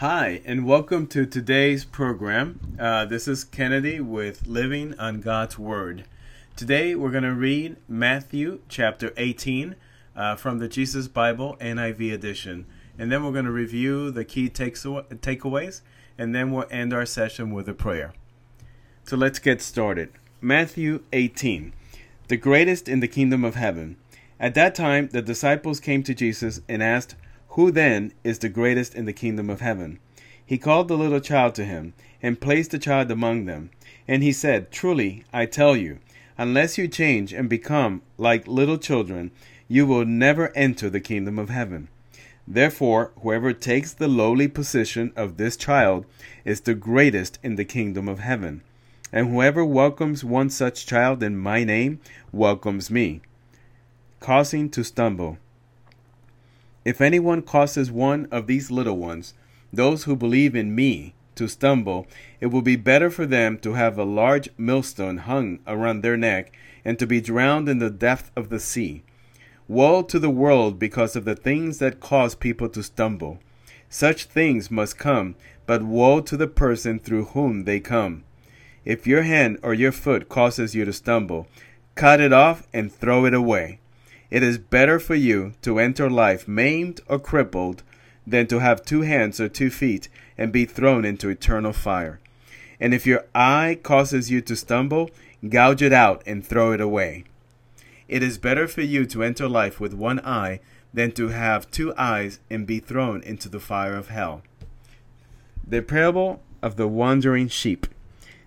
Hi, and welcome to today's program. Uh, this is Kennedy with Living on God's Word. Today we're going to read Matthew chapter 18 uh, from the Jesus Bible NIV edition. And then we're going to review the key takes- takeaways, and then we'll end our session with a prayer. So let's get started. Matthew 18, the greatest in the kingdom of heaven. At that time, the disciples came to Jesus and asked, who then is the greatest in the kingdom of heaven? He called the little child to him, and placed the child among them. And he said, Truly, I tell you, unless you change and become like little children, you will never enter the kingdom of heaven. Therefore, whoever takes the lowly position of this child is the greatest in the kingdom of heaven. And whoever welcomes one such child in my name welcomes me. Causing to stumble. If anyone causes one of these little ones, those who believe in me, to stumble, it will be better for them to have a large millstone hung around their neck and to be drowned in the depth of the sea. Woe to the world because of the things that cause people to stumble. Such things must come, but woe to the person through whom they come. If your hand or your foot causes you to stumble, cut it off and throw it away. It is better for you to enter life maimed or crippled than to have two hands or two feet and be thrown into eternal fire. And if your eye causes you to stumble, gouge it out and throw it away. It is better for you to enter life with one eye than to have two eyes and be thrown into the fire of hell. The parable of the wandering sheep.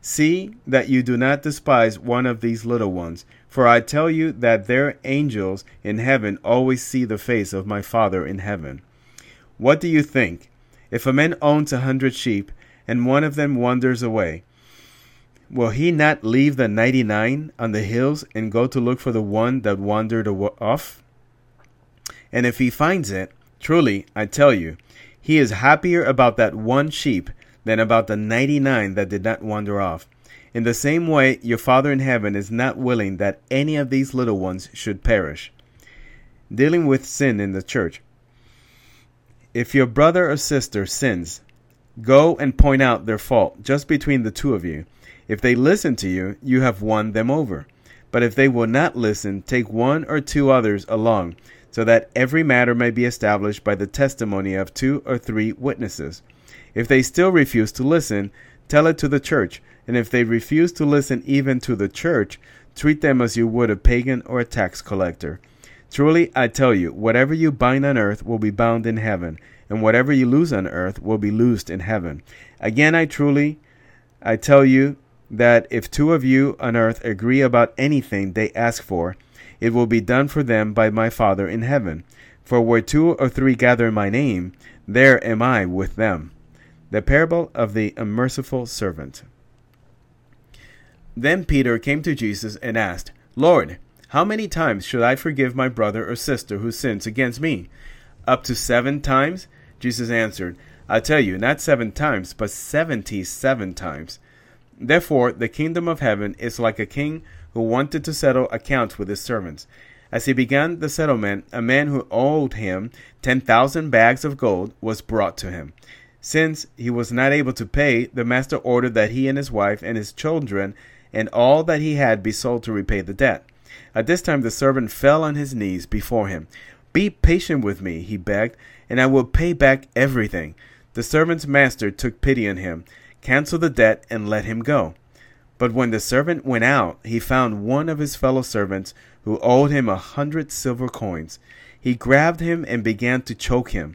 See that you do not despise one of these little ones, for I tell you that their angels in heaven always see the face of my Father in heaven. What do you think? If a man owns a hundred sheep, and one of them wanders away, will he not leave the ninety nine on the hills and go to look for the one that wandered off? And if he finds it, truly, I tell you, he is happier about that one sheep than about the ninety nine that did not wander off. In the same way, your Father in heaven is not willing that any of these little ones should perish. Dealing with sin in the church. If your brother or sister sins, go and point out their fault just between the two of you. If they listen to you, you have won them over. But if they will not listen, take one or two others along, so that every matter may be established by the testimony of two or three witnesses. If they still refuse to listen, tell it to the church, and if they refuse to listen even to the church, treat them as you would a pagan or a tax collector. Truly, I tell you, whatever you bind on earth will be bound in heaven, and whatever you loose on earth will be loosed in heaven. Again, I truly, I tell you that if two of you on earth agree about anything they ask for, it will be done for them by my Father in heaven. For where two or three gather in my name, there am I with them. The parable of the unmerciful servant. Then Peter came to Jesus and asked, Lord, how many times should I forgive my brother or sister who sins against me? Up to seven times? Jesus answered, I tell you, not seven times, but seventy seven times. Therefore, the kingdom of heaven is like a king who wanted to settle accounts with his servants. As he began the settlement, a man who owed him ten thousand bags of gold was brought to him. Since he was not able to pay, the master ordered that he and his wife and his children and all that he had be sold to repay the debt. At this time the servant fell on his knees before him. Be patient with me, he begged, and I will pay back everything. The servant's master took pity on him, canceled the debt, and let him go. But when the servant went out, he found one of his fellow servants who owed him a hundred silver coins. He grabbed him and began to choke him.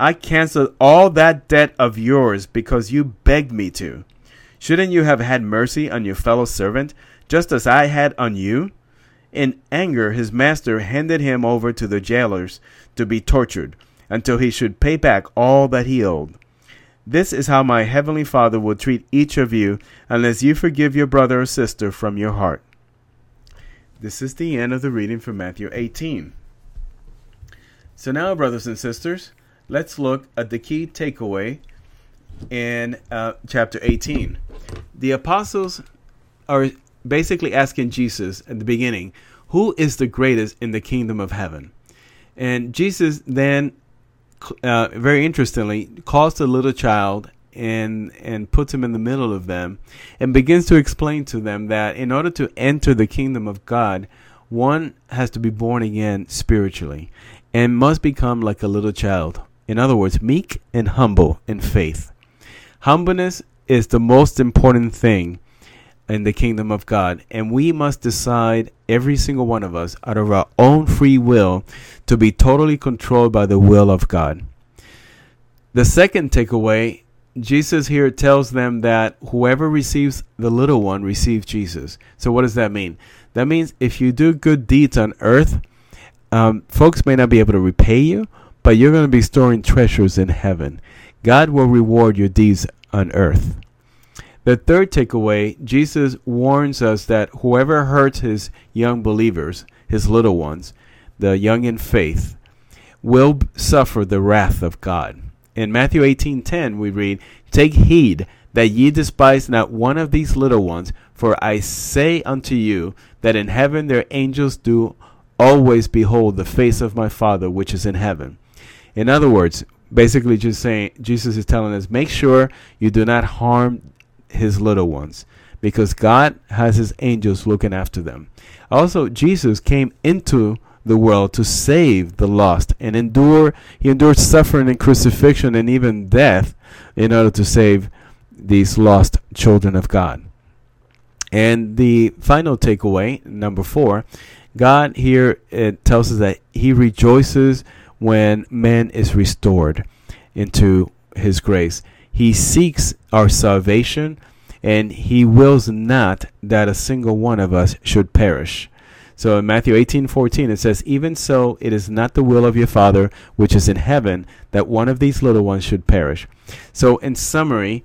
I canceled all that debt of yours because you begged me to. Shouldn't you have had mercy on your fellow servant, just as I had on you? In anger, his master handed him over to the jailers to be tortured until he should pay back all that he owed. This is how my heavenly Father will treat each of you unless you forgive your brother or sister from your heart. This is the end of the reading from Matthew 18. So now, brothers and sisters, let's look at the key takeaway in uh, chapter 18. The apostles are basically asking Jesus at the beginning, Who is the greatest in the kingdom of heaven? And Jesus then, uh, very interestingly, calls the little child and and puts him in the middle of them and begins to explain to them that in order to enter the kingdom of God, one has to be born again spiritually and must become like a little child. In other words, meek and humble in faith. Humbleness is the most important thing in the kingdom of God, and we must decide, every single one of us, out of our own free will, to be totally controlled by the will of God. The second takeaway Jesus here tells them that whoever receives the little one receives Jesus. So, what does that mean? That means if you do good deeds on earth, um, folks may not be able to repay you, but you're going to be storing treasures in heaven. God will reward your deeds on earth. The third takeaway Jesus warns us that whoever hurts his young believers, his little ones, the young in faith, will suffer the wrath of God. In Matthew 18:10 we read, "Take heed that ye despise not one of these little ones, for I say unto you that in heaven their angels do always behold the face of my Father which is in heaven." In other words, basically just saying Jesus is telling us make sure you do not harm his little ones because God has his angels looking after them. Also Jesus came into the world to save the lost and endure he endured suffering and crucifixion and even death in order to save these lost children of God. And the final takeaway, number 4, God here it tells us that he rejoices when man is restored into his grace. He seeks our salvation and he wills not that a single one of us should perish. So in Matthew 18:14 it says, "Even so it is not the will of your Father which is in heaven that one of these little ones should perish." So in summary,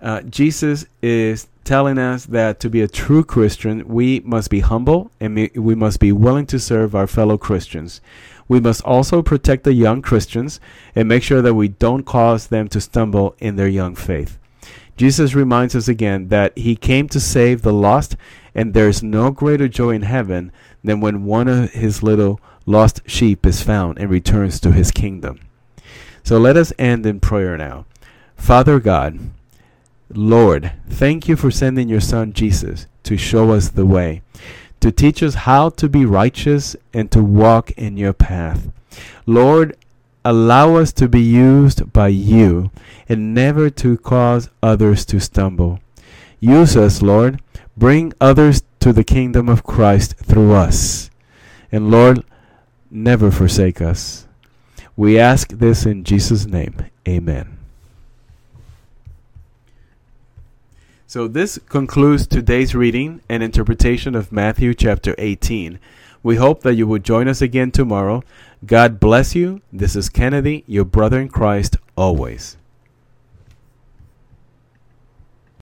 uh, Jesus is telling us that to be a true Christian, we must be humble and we must be willing to serve our fellow Christians. We must also protect the young Christians and make sure that we don't cause them to stumble in their young faith. Jesus reminds us again that he came to save the lost, and there is no greater joy in heaven than when one of his little lost sheep is found and returns to his kingdom. So let us end in prayer now. Father God, Lord, thank you for sending your Son Jesus to show us the way to teach us how to be righteous and to walk in your path. Lord, allow us to be used by you and never to cause others to stumble. Use us, Lord. Bring others to the kingdom of Christ through us. And Lord, never forsake us. We ask this in Jesus' name. Amen. So this concludes today's reading and interpretation of Matthew chapter 18. We hope that you will join us again tomorrow. God bless you. This is Kennedy, your brother in Christ, always.